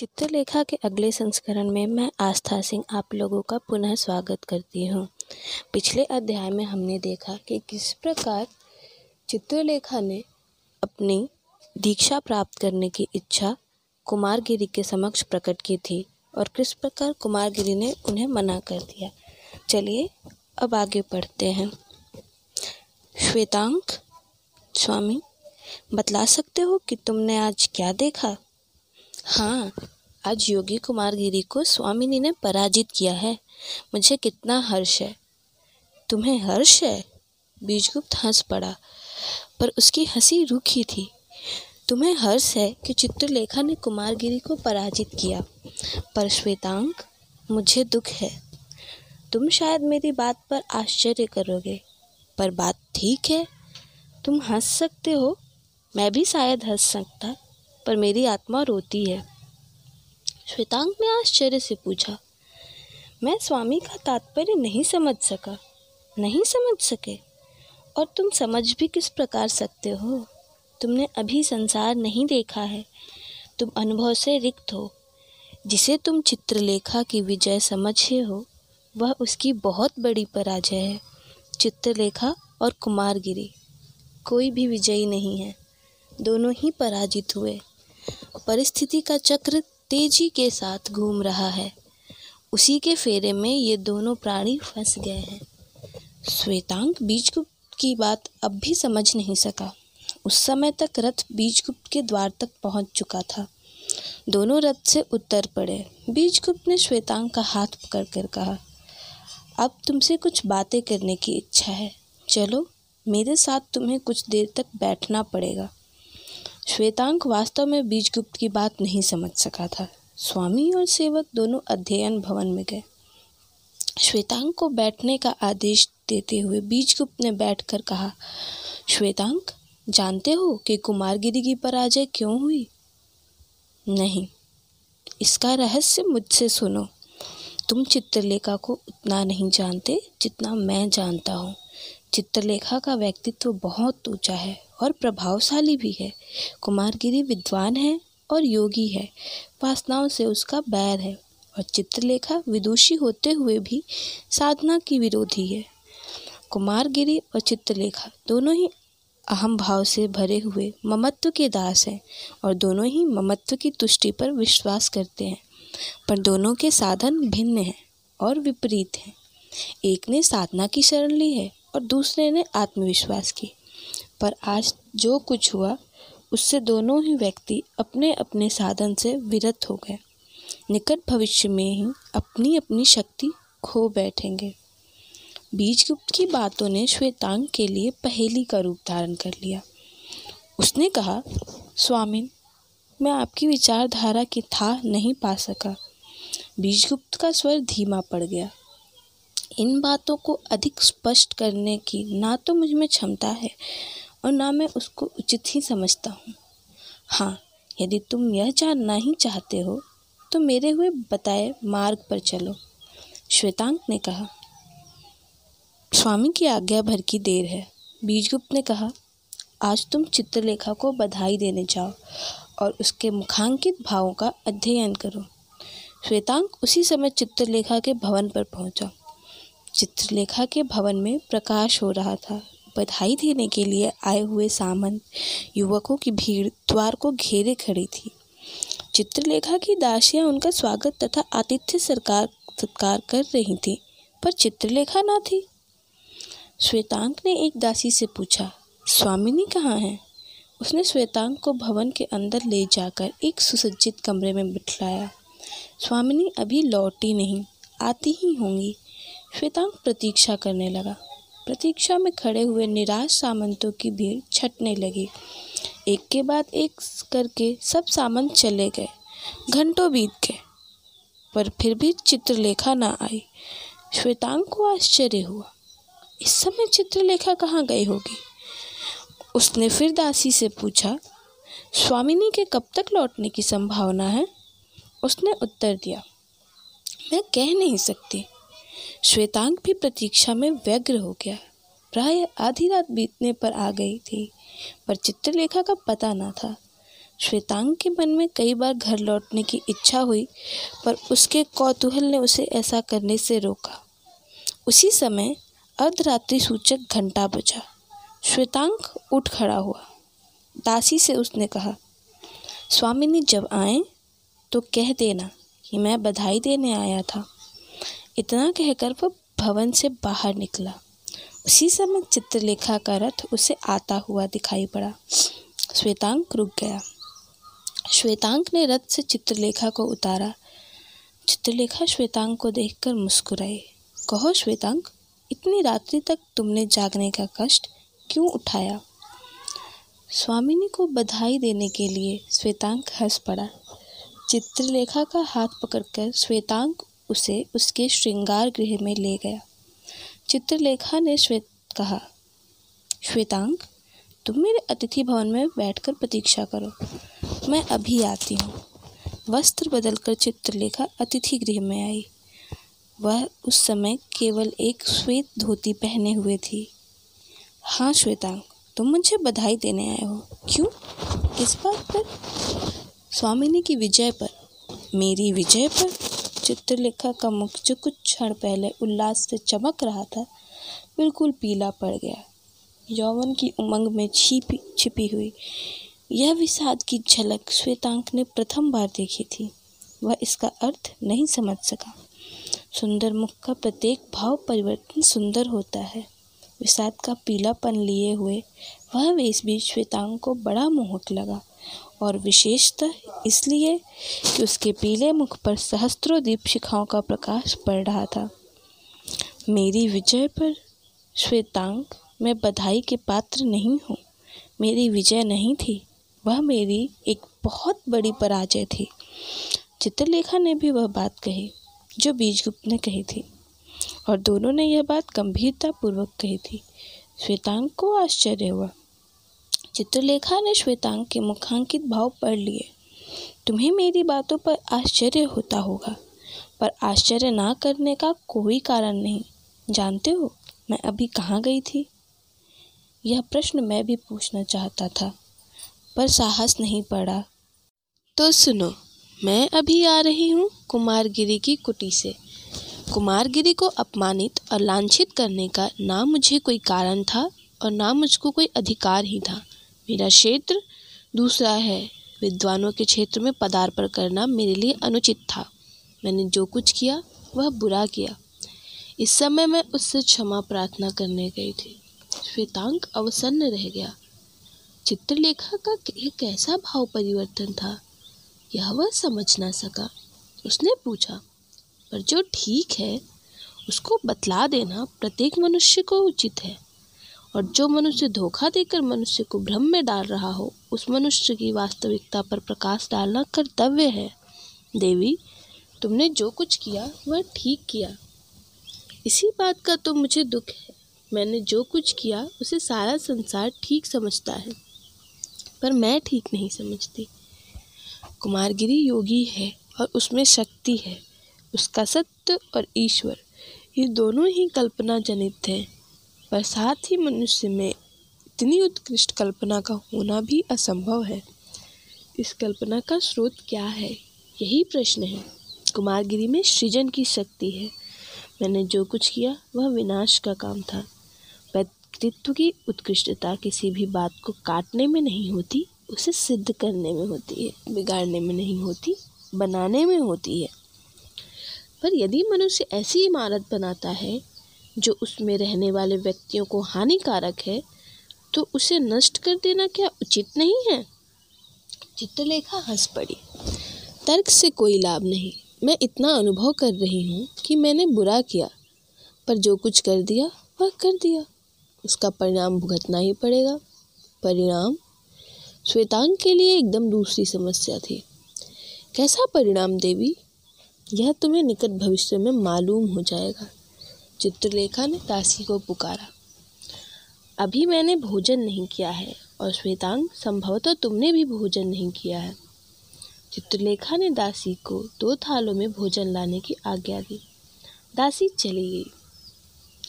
चित्रलेखा के अगले संस्करण में मैं आस्था सिंह आप लोगों का पुनः स्वागत करती हूँ। पिछले अध्याय में हमने देखा कि किस प्रकार चित्रलेखा ने अपनी दीक्षा प्राप्त करने की इच्छा कुमारगिरी के समक्ष प्रकट की थी और किस प्रकार कुमारगिरी ने उन्हें मना कर दिया। चलिए अब आगे पढ़ते हैं। श्वेतांक, स्वामी, बतला सकते हो कि तुमने आज क्या देखा? हाँ आज योगी कुमार गिरी को स्वामिनी ने पराजित किया है। मुझे कितना हर्ष है। तुम्हें हर्ष है? बीजगुप्त हंस पड़ा, पर उसकी हँसी रूखी थी। तुम्हें हर्ष है कि चित्रलेखा ने कुमारगिरी को पराजित किया। पर श्वेतांक, मुझे दुख है। तुम शायद मेरी बात पर आश्चर्य करोगे, पर बात ठीक है। तुम हंस सकते हो, मैं भी शायद हंस सकता। पर मेरी आत्मा रोती है। श्वेतांग ने आश्चर्य से पूछा, मैं स्वामी का तात्पर्य नहीं समझ सका, नहीं समझ सके? और तुम समझ भी किस प्रकार सकते हो? तुमने अभी संसार नहीं देखा है। तुम अनुभव से रिक्त हो। जिसे तुम चित्रलेखा की विजय समझे हो, वह उसकी बहुत बड़ी पराजय है। चित्रलेखा और कुमारगिरी, कोई भी विजयी नहीं है। दोनों ही पराजित हुए। परिस्थिति का चक्र तेज़ी के साथ घूम रहा है। उसी के फेरे में ये दोनों प्राणी फंस गए हैं। श्वेतांग बीजगुप्त की बात अब भी समझ नहीं सका। उस समय तक रथ बीजगुप्त के द्वार तक पहुँच चुका था। दोनों रथ से उतर पड़े। बीजगुप्त ने श्वेतांग का हाथ पकड़ कर कहा, अब तुमसे कुछ बातें करने की इच्छा है। चलो, मेरे साथ तुम्हें कुछ देर तक बैठना पड़ेगा। श्वेतांक वास्तव में बीजगुप्त की बात नहीं समझ सका था। स्वामी और सेवक दोनों अध्ययन भवन में गए। श्वेतांक को बैठने का आदेश देते हुए बीजगुप्त ने बैठकर कहा, श्वेतांक, जानते हो कि कुमारगिरी की पराजय क्यों हुई? नहीं। इसका रहस्य मुझसे सुनो। तुम चित्रलेखा को उतना नहीं जानते जितना मैं जानता हूँ। चित्रलेखा का व्यक्तित्व बहुत ऊँचा है और प्रभावशाली भी है। कुमारगिरी विद्वान है और योगी है। वासनाओं से उसका बैर है और चित्रलेखा विदुषी होते हुए भी साधना की विरोधी है। कुमारगिरी और चित्रलेखा दोनों ही अहम भाव से भरे हुए ममत्व के दास हैं और दोनों ही ममत्व की तुष्टि पर विश्वास करते हैं। पर दोनों के साधन भिन्न हैं और विपरीत हैं। एक ने साधना की शरण ली है और दूसरे ने आत्मविश्वास की। पर आज जो कुछ हुआ, उससे दोनों ही व्यक्ति अपने अपने साधन से विरत हो गए। निकट भविष्य में ही अपनी अपनी शक्ति खो बैठेंगे। बीजगुप्त की बातों ने श्वेतांग के लिए पहेली का रूप धारण कर लिया। उसने कहा स्वामी मैं आपकी विचारधारा की था नहीं पा सका। बीजगुप्त का स्वर धीमा पड़ गया। इन बातों को अधिक स्पष्ट करने की ना तो मुझमें क्षमता है और ना मैं उसको उचित ही समझता हूँ। हाँ यदि तुम यह जानना ही चाहते हो तो मेरे हुए बताए मार्ग पर चलो, श्वेतांक ने कहा। स्वामी की आज्ञा भर की देर है, बीजगुप्त ने कहा। आज तुम चित्रलेखा को बधाई देने जाओ और उसके मुखांकित भावों का अध्ययन करो। श्वेतांक उसी समय चित्रलेखा के भवन पर पहुँचा। चित्रलेखा के भवन में प्रकाश हो रहा था। बधाई देने के लिए आए हुए सामंत युवकों की भीड़ द्वार को घेरे खड़ी थी। चित्रलेखा की दासियाँ उनका स्वागत तथा आतिथ्य सरकार, सत्कार कर रही थी, पर चित्रलेखा ना थी। श्वेतांक ने एक दासी से पूछा स्वामिनी कहाँ है? उसने श्वेतांक को भवन के अंदर ले जाकर एक सुसज्जित कमरे में बिठलाया। स्वामिनी अभी लौटी नहीं, आती ही होंगी। श्वेतांक प्रतीक्षा करने लगा। प्रतीक्षा में खड़े हुए निराश सामंतों की भीड़ छटने लगी। एक के बाद एक करके सब सामंत चले गए। घंटों बीत गए, पर फिर भी चित्रलेखा ना आई। श्वेतांग को आश्चर्य हुआ, इस समय चित्रलेखा कहाँ गई होगी? उसने फिर दासी से पूछा, स्वामिनी के कब तक लौटने की संभावना है? उसने उत्तर दिया, मैं कह नहीं सकती। श्वेतांग भी प्रतीक्षा में व्यग्र हो गया। प्राय आधी रात बीतने पर आ गई थी, पर चित्रलेखा का पता न था। श्वेतांग के मन में कई बार घर लौटने की इच्छा हुई, पर उसके कौतूहल ने उसे ऐसा करने से रोका। उसी समय अर्धरात्रि सूचक घंटा बजा। श्वेतांक उठ खड़ा हुआ। दासी से उसने कहा, स्वामिनी, जब आए तो कह देना कि मैं बधाई देने आया था। इतना कहकर वह भवन से बाहर निकला। उसी समय चित्रलेखा का रथ उसे आता हुआ दिखाई पड़ा। श्वेतांक रुक गया। श्वेतांक ने रथ से चित्रलेखा को उतारा। चित्रलेखा श्वेतांक को देखकर मुस्कुराई कहो श्वेतांक, इतनी रात्रि तक तुमने जागने का कष्ट क्यों उठाया? स्वामिनी को बधाई देने के लिए श्वेतांक हंस पड़ा। चित्रलेखा का हाथ पकड़कर श्वेतांग उसे उसके श्रृंगार गृह में ले गया। चित्रलेखा ने श्वेत कहा, श्वेतांग, तुम मेरे अतिथि भवन में बैठकर प्रतीक्षा करो। मैं अभी आती हूँ। वस्त्र बदलकर चित्रलेखा अतिथि गृह में आई। वह उस समय केवल एक श्वेत धोती पहने हुए थी। हाँ श्वेतांग, तुम मुझे बधाई देने आए हो। क्यों? किस बात पर स्वामिनी की विजय पर, मेरी विजय पर चित्रलेखा का मुख जो कुछ क्षण पहले उल्लास से चमक रहा था, बिल्कुल पीला पड़ गया। यौवन की उमंग में छिपी छिपी हुई, यह विषाद की झलक श्वेतांक ने प्रथम बार देखी थी। वह इसका अर्थ नहीं समझ सका। सुंदर मुख का प्रत्येक भाव परिवर्तन सुंदर होता है। विषाद का पीलापन लिए हुए, वह वेश भी श्वेतांग को बड़ा मोहक लगा। और विशेषतः इसलिए कि उसके पीले मुख पर सहस्त्रों दीप शिखाओं का प्रकाश पड़ रहा था। मेरी विजय पर श्वेतांग, मैं बधाई के पात्र नहीं हूँ। मेरी विजय नहीं थी, वह मेरी एक बहुत बड़ी पराजय थी। चित्रलेखा ने भी वह बात कही, जो बीजगुप्त ने कही थी, और दोनों ने यह बात गंभीरतापूर्वक कही थी। श्वेतांग को आश्चर्य हुआ चित्रलेखा ने श्वेतांग के मुखांकित भाव पढ़ लिए। तुम्हें मेरी बातों पर आश्चर्य होता होगा, पर आश्चर्य ना करने का कोई कारण नहीं। जानते हो, मैं अभी कहाँ गई थी? यह प्रश्न मैं भी पूछना चाहता था, पर साहस नहीं पड़ा। तो सुनो, मैं अभी आ रही हूँ कुमारगिरी की कुटी से। कुमारगिरी को अपमानित और लांछित करने का ना मुझे कोई कारण था और ना मुझको कोई अधिकार ही था। मेरा क्षेत्र। दूसरा है, विद्वानों के क्षेत्र में पदार्पण करना मेरे लिए अनुचित था। मैंने जो कुछ किया, वह बुरा किया। इस समय मैं उससे क्षमा प्रार्थना करने गई थी। श्वेतांक अवसन्न रह गया। चित्रलेखा का यह कैसा भाव परिवर्तन था? यह वह समझ ना सका। उसने पूछा, पर जो ठीक है, उसको बतला देना प्रत्येक मनुष्य को उचित है। और जो मनुष्य धोखा देकर मनुष्य को भ्रम में डाल रहा हो, उस मनुष्य की वास्तविकता पर प्रकाश डालना कर्तव्य है। देवी, तुमने जो कुछ किया, वह ठीक किया। इसी बात का तो मुझे दुख है। मैंने जो कुछ किया, उसे सारा संसार ठीक समझता है। पर मैं ठीक नहीं समझती। कुमारगिरी योगी है और उसमें शक्ति है। उसका सत्य और ईश्वर, ये दोनों ही कल्पना जनित हैं। पर साथ ही मनुष्य में इतनी उत्कृष्ट कल्पना का होना भी असंभव है। इस कल्पना का स्रोत क्या है? यही प्रश्न है। कुमारगिरी में सृजन की शक्ति है। मैंने जो कुछ किया, वह विनाश का काम था। व्यक्तित्व की उत्कृष्टता किसी भी बात को काटने में नहीं होती, उसे सिद्ध करने में होती है, बिगाड़ने में नहीं होती, बनाने में होती है। पर यदि मनुष्य ऐसी इमारत बनाता है जो उसमें रहने वाले व्यक्तियों को हानिकारक है तो उसे नष्ट कर देना क्या उचित नहीं है? चित्रलेखा हंस पड़ी। तर्क से कोई लाभ नहीं। मैं इतना अनुभव कर रही हूँ कि मैंने बुरा किया, पर जो कुछ कर दिया, वह कर दिया। उसका परिणाम भुगतना ही पड़ेगा। परिणाम? श्वेतांग के लिए एकदम दूसरी समस्या थी। कैसा परिणाम देवी? यह तुम्हें निकट भविष्य में मालूम हो जाएगा। चित्रलेखा ने दासी को पुकारा। अभी मैंने भोजन नहीं किया है और श्वेतांग, संभवतः तुमने भी भोजन नहीं किया है। चित्रलेखा ने दासी को दो थालों में भोजन लाने की आज्ञा दी। दासी चली गई।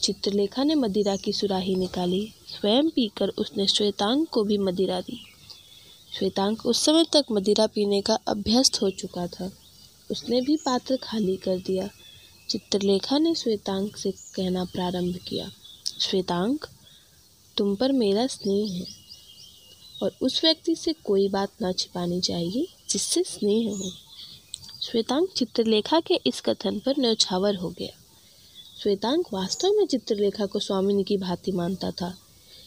चित्रलेखा ने मदिरा की सुराही निकाली। स्वयं पीकर उसने श्वेतांग को भी मदिरा दी। श्वेतांग उस समय तक मदिरा पीने का अभ्यस्त हो चुका था। उसने भी पात्र खाली कर दिया। चित्रलेखा ने श्वेतांक से कहना प्रारंभ किया श्वेतांक तुम पर मेरा स्नेह है, और उस व्यक्ति से कोई बात ना छिपानी चाहिए जिससे स्नेह हो। श्वेतांक चित्रलेखा के इस कथन पर न्यौछावर हो गया। श्वेतांक वास्तव में चित्रलेखा को स्वामिनी की भांति मानता था।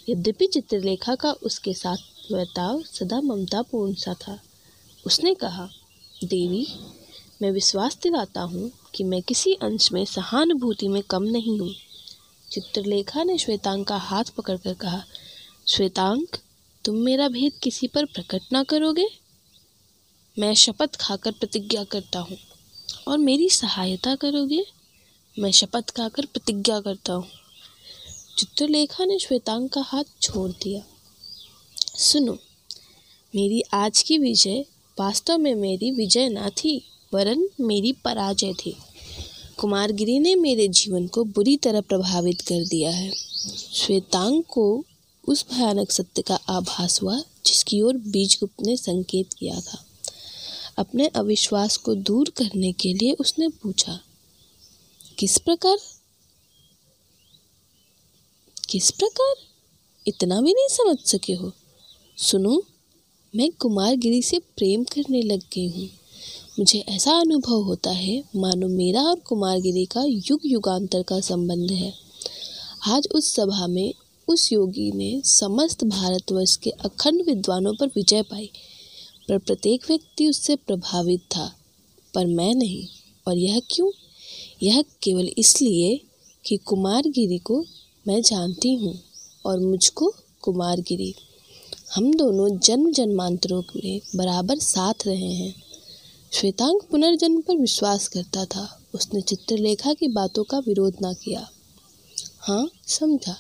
यद्यपि चित्रलेखा का उसके साथ बर्ताव सदा ममतापूर्ण सा था। उसने कहा, देवी, मैं विश्वास दिलाता हूँ कि मैं किसी अंश में सहानुभूति में कम नहीं हूँ। चित्रलेखा ने श्वेतांक का हाथ पकड़कर कहा, श्वेतांक, तुम मेरा भेद किसी पर प्रकट ना करोगे? मैं शपथ खाकर प्रतिज्ञा करता हूँ और मेरी सहायता करोगे? मैं शपथ खाकर प्रतिज्ञा करता हूँ। चित्रलेखा ने श्वेतांक का हाथ छोड़ दिया। सुनो, मेरी आज की विजय वास्तव में मेरी विजय ना थी। वरन मेरी पराजय थी। कुमारगिरी ने मेरे जीवन को बुरी तरह प्रभावित कर दिया है। श्वेतांग को उस भयानक सत्य का आभास हुआ, जिसकी ओर बीजगुप्त ने संकेत किया था। अपने अविश्वास को दूर करने के लिए उसने पूछा, किस प्रकार? किस प्रकार? इतना भी नहीं समझ सके हो। सुनो, मैं कुमारगिरी से प्रेम करने लग गई हूँ। मुझे ऐसा अनुभव होता है, मानो मेरा और कुमारगिरी का युग युगांतर का संबंध है। आज उस सभा में उस योगी ने समस्त भारतवर्ष के अखंड विद्वानों पर विजय पाई, पर प्रत्येक व्यक्ति उससे प्रभावित था। पर मैं नहीं, और यह क्यों? यह केवल इसलिए कि कुमारगिरी को मैं जानती हूँ और मुझको कुमारगिरी। हम दोनों जन्म जन्मांतरों में बराबर साथ रहे हैं। श्वेतांग पुनर्जन्म पर विश्वास करता था। उसने चित्रलेखा की बातों का विरोध ना किया। हाँ समझा।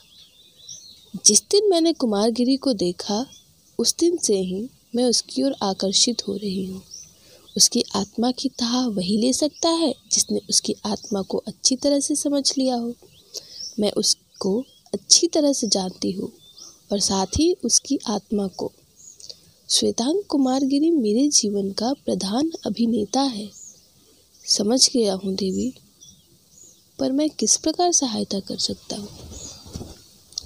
जिस दिन मैंने कुमारगिरी को देखा, उस दिन से ही मैं उसकी ओर आकर्षित हो रही हूँ। उसकी आत्मा की ताह वही ले सकता है जिसने उसकी आत्मा को अच्छी तरह से समझ लिया हो। मैं उसको अच्छी तरह से जानती हूँ और साथ ही उसकी आत्मा को श्वेतांग कुमार गिरी मेरे जीवन का प्रधान अभिनेता है। समझ गया हूँ देवी, पर मैं किस प्रकार सहायता कर सकता हूँ?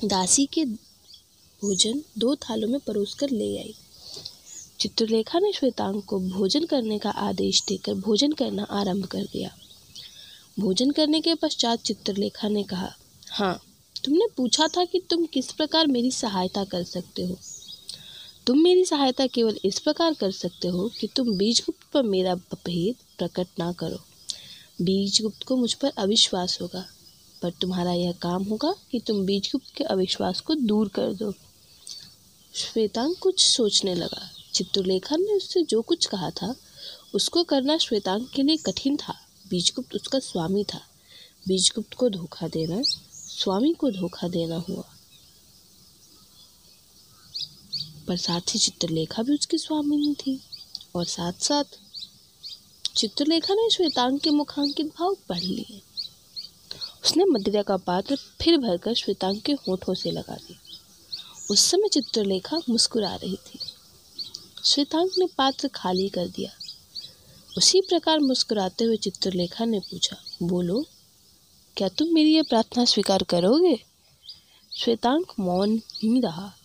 दासी के भोजन दो थालों में परोस कर ले आई। चित्रलेखा ने श्वेतांग को भोजन करने का आदेश देकर भोजन करना आरंभ कर दिया। भोजन करने के पश्चात चित्रलेखा ने कहा हाँ तुमने पूछा था कि तुम किस प्रकार मेरी सहायता कर सकते हो। तुम मेरी सहायता केवल इस प्रकार कर सकते हो कि तुम बीजगुप्त पर मेरा भेद प्रकट ना करो। बीजगुप्त को मुझ पर अविश्वास होगा, पर तुम्हारा यह काम होगा कि तुम बीजगुप्त के अविश्वास को दूर कर दो। श्वेतांग कुछ सोचने लगा। चित्रलेखा ने उससे जो कुछ कहा था, उसको करना श्वेतांग के लिए कठिन था। बीजगुप्त उसका स्वामी था। बीजगुप्त को धोखा देना, स्वामी को धोखा देना हुआ। पर साथ ही चित्रलेखा भी उसकी स्वामिनी थी। और साथ साथ चित्रलेखा ने श्वेतांग के मुखांकित भाव पढ़ लिए। उसने मदिरा का पात्र फिर भरकर श्वेतांग के होठों से लगा दिया। उस समय चित्रलेखा मुस्कुरा रही थी। श्वेतांग ने पात्र खाली कर दिया। उसी प्रकार मुस्कुराते हुए चित्रलेखा ने पूछा, बोलो, क्या तुम मेरी यह प्रार्थना स्वीकार करोगे? श्वेतांक मौन ही रहा।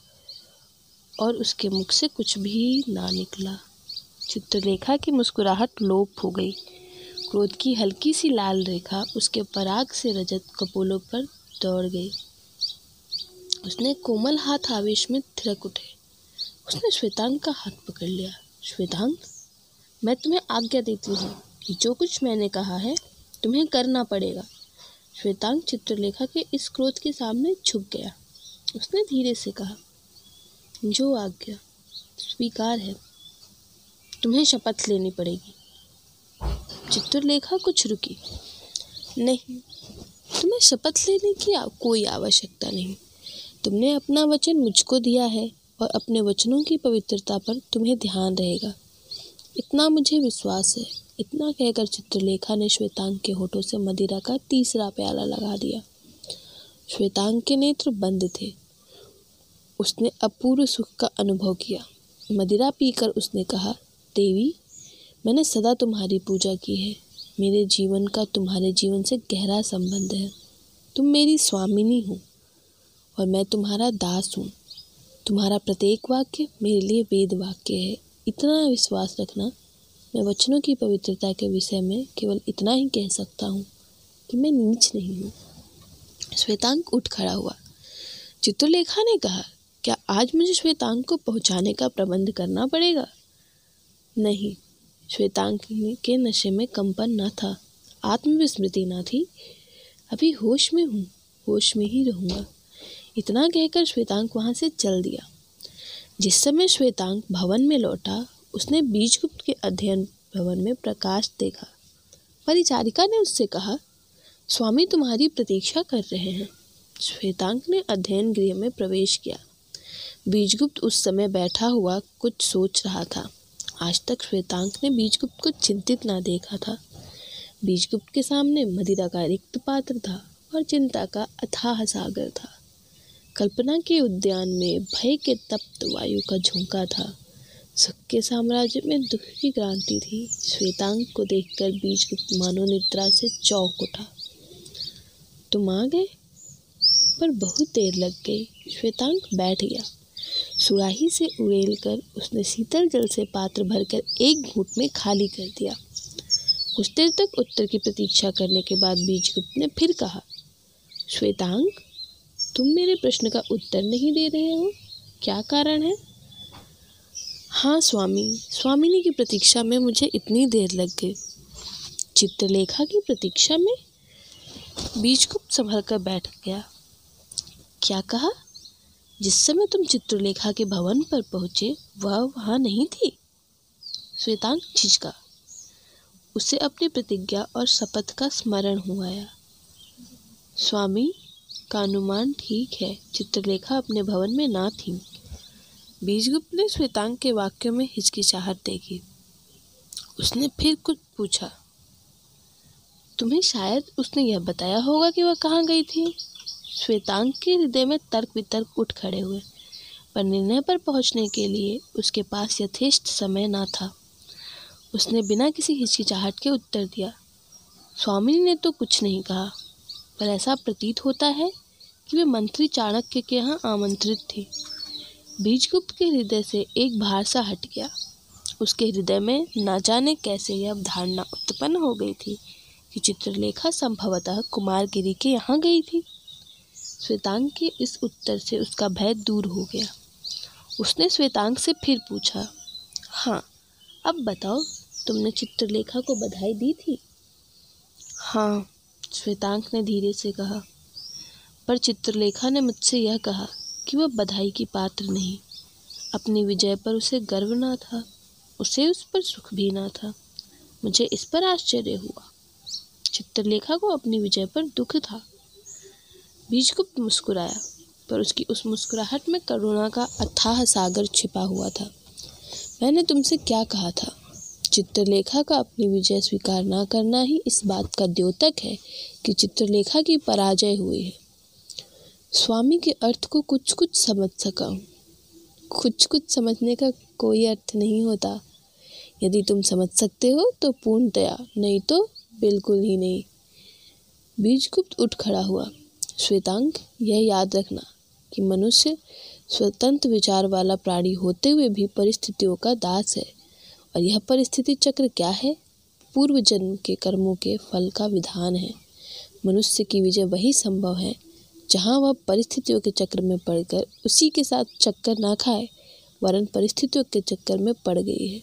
और उसके मुख से कुछ भी ना निकला। चित्रलेखा की मुस्कुराहट लोप हो गई। क्रोध की हल्की सी लाल रेखा उसके पराग से रजत कपोलों पर दौड़ गई। उसने कोमल हाथ आवेश में थिरक उठे। उसने श्वेतांग का हाथ पकड़ लिया। श्वेतांग, मैं तुम्हें आज्ञा देती हूँ कि जो कुछ मैंने कहा है, तुम्हें करना पड़ेगा। श्वेतांग चित्रलेखा के इस क्रोध के सामने झुक गया। उसने धीरे से कहा जो आज्ञा स्वीकार है, तुम्हें शपथ लेनी पड़ेगी। चित्रलेखा कुछ रुकी। नहीं, तुम्हें शपथ लेने की कोई आवश्यकता नहीं। तुमने अपना वचन मुझको दिया है और अपने वचनों की पवित्रता पर तुम्हें ध्यान रहेगा। इतना मुझे विश्वास है। इतना कहकर चित्रलेखा ने श्वेतांग के होठों से मदिरा का तीसरा प्याला लगा दिया। श्वेतांग के नेत्र बंद थे। उसने अपूर्व सुख का अनुभव किया। मदिरा पीकर उसने कहा, देवी, मैंने सदा तुम्हारी पूजा की है। मेरे जीवन का तुम्हारे जीवन से गहरा संबंध है। तुम मेरी स्वामिनी हो और मैं तुम्हारा दास हूँ। तुम्हारा प्रत्येक वाक्य मेरे लिए वेद वाक्य है। इतना विश्वास रखना, मैं वचनों की पवित्रता के विषय में केवल इतना ही कह सकता हूँ कि मैं नीच नहीं हूँ। श्वेतांक उठ खड़ा हुआ। चित्रलेखा ने कहा क्या आज मुझे श्वेतांक को पहुँचाने का प्रबंध करना पड़ेगा? नहीं श्वेतांक के नशे में कंपन न था, आत्मविस्मृति न थी। अभी होश में हूँ, होश में ही रहूँगा। इतना कहकर श्वेतांक वहाँ से चल दिया। जिस समय श्वेतांक भवन में लौटा, उसने बीजगुप्त के अध्ययन भवन में प्रकाश देखा। परिचारिका ने उससे कहा, स्वामी तुम्हारी प्रतीक्षा कर रहे हैं। श्वेतांक ने अध्ययन गृह में प्रवेश किया। बीजगुप्त उस समय बैठा हुआ कुछ सोच रहा था। आज तक श्वेतांक ने बीजगुप्त को चिंतित ना देखा था। बीजगुप्त के सामने मदिरा का रिक्त पात्र था और चिंता का अथाह सागर था। कल्पना के उद्यान में भय के तप्त वायु का झोंका था। सुख के साम्राज्य में दुख की क्रांति थी। श्वेतांक को देखकर बीजगुप्त मानो निद्रा से चौक उठा। तुम आ गए? पर बहुत देर लग गई। श्वेतांक बैठ गया। सुराही से उड़ेल कर उसने शीतल जल से पात्र भरकर एक घूट में खाली कर दिया। कुछ देर तक उत्तर की प्रतीक्षा करने के बाद बीजगुप्त ने फिर कहा, श्वेतांग, तुम मेरे प्रश्न का उत्तर नहीं दे रहे हो? क्या कारण है? हाँ स्वामी, स्वामिनी की प्रतीक्षा में मुझे इतनी देर लग गई। चित्रलेखा की प्रतीक्षा में बीजगुप्त संभल कर बैठ गया। क्या कहा? जिस समय तुम चित्रलेखा के भवन पर पहुँचे, वह वहाँ नहीं थी? श्वेतांग झिझका। उसे अपनी प्रतिज्ञा और शपथ का स्मरण हुआ स्वामी का अनुमान ठीक है, चित्रलेखा अपने भवन में ना थी। बीजगुप्त ने श्वेतांग के वाक्यों में हिचकिचाहट देखी। उसने फिर कुछ पूछा। तुम्हें शायद उसने यह बताया होगा कि वह कहाँ गई थी? श्वेतांग के हृदय में तर्क वितर्क उठ खड़े हुए, पर निर्णय पर पहुँचने के लिए उसके पास यथेष्ट समय ना था। उसने बिना किसी हिचकिचाहट के उत्तर दिया, स्वामी ने तो कुछ नहीं कहा, पर ऐसा प्रतीत होता है कि वे मंत्री चाणक्य के यहाँ आमंत्रित थे। बीजगुप्त के हृदय से एक भार सा हट गया। उसके हृदय में ना जाने कैसे यह धारणा उत्पन्न हो गई थी कि चित्रलेखा संभवतः कुमारगिरी के यहाँ गई थी। श्वेतांग के इस उत्तर से उसका भय दूर हो गया। उसने श्वेतांग से फिर पूछा हाँ अब बताओ, तुमने चित्रलेखा को बधाई दी थी? हाँ श्वेतांक ने धीरे से कहा, पर चित्रलेखा ने मुझसे यह कहा कि वह बधाई की पात्र नहीं। अपनी विजय पर उसे गर्व ना था, उसे उस पर सुख भी ना था। मुझे इस पर आश्चर्य हुआ। चित्रलेखा को अपनी विजय पर दुख था। बीजगुप्त मुस्कुराया, पर उसकी उस मुस्कुराहट में करुणा का अथाह सागर छिपा हुआ था। मैंने तुमसे क्या कहा था? चित्रलेखा का अपनी विजय स्वीकार ना करना ही इस बात का द्योतक है कि चित्रलेखा की पराजय हुई है। स्वामी के अर्थ को कुछ कुछ समझ सका हूँ। कुछ कुछ समझने का कोई अर्थ नहीं होता। यदि तुम समझ सकते हो तो पूर्णतया, नहीं तो बिल्कुल ही नहीं। बीजगुप्त उठ खड़ा हुआ। श्वेतांक यह याद रखना कि मनुष्य स्वतंत्र विचार वाला प्राणी होते हुए भी परिस्थितियों का दास है। और यह परिस्थिति चक्र क्या है? पूर्व जन्म के कर्मों के फल का विधान है। मनुष्य की विजय वही संभव है, जहाँ वह परिस्थितियों के चक्र में पड़कर उसी के साथ चक्कर ना खाए, वरन परिस्थितियों के चक्कर में पड़ गई है।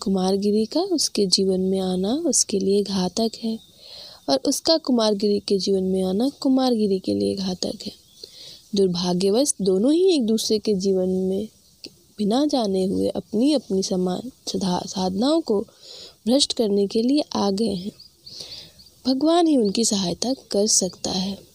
कुमारगिरी का उसके जीवन में आना उसके लिए घातक है। और उसका कुमारगिरी के जीवन में आना कुमारगिरी के लिए घातक है। दुर्भाग्यवश दोनों ही एक दूसरे के जीवन में बिना जाने हुए अपनी अपनी समान साधनाओं को भ्रष्ट करने के लिए आ गए हैं। भगवान ही उनकी सहायता कर सकता है।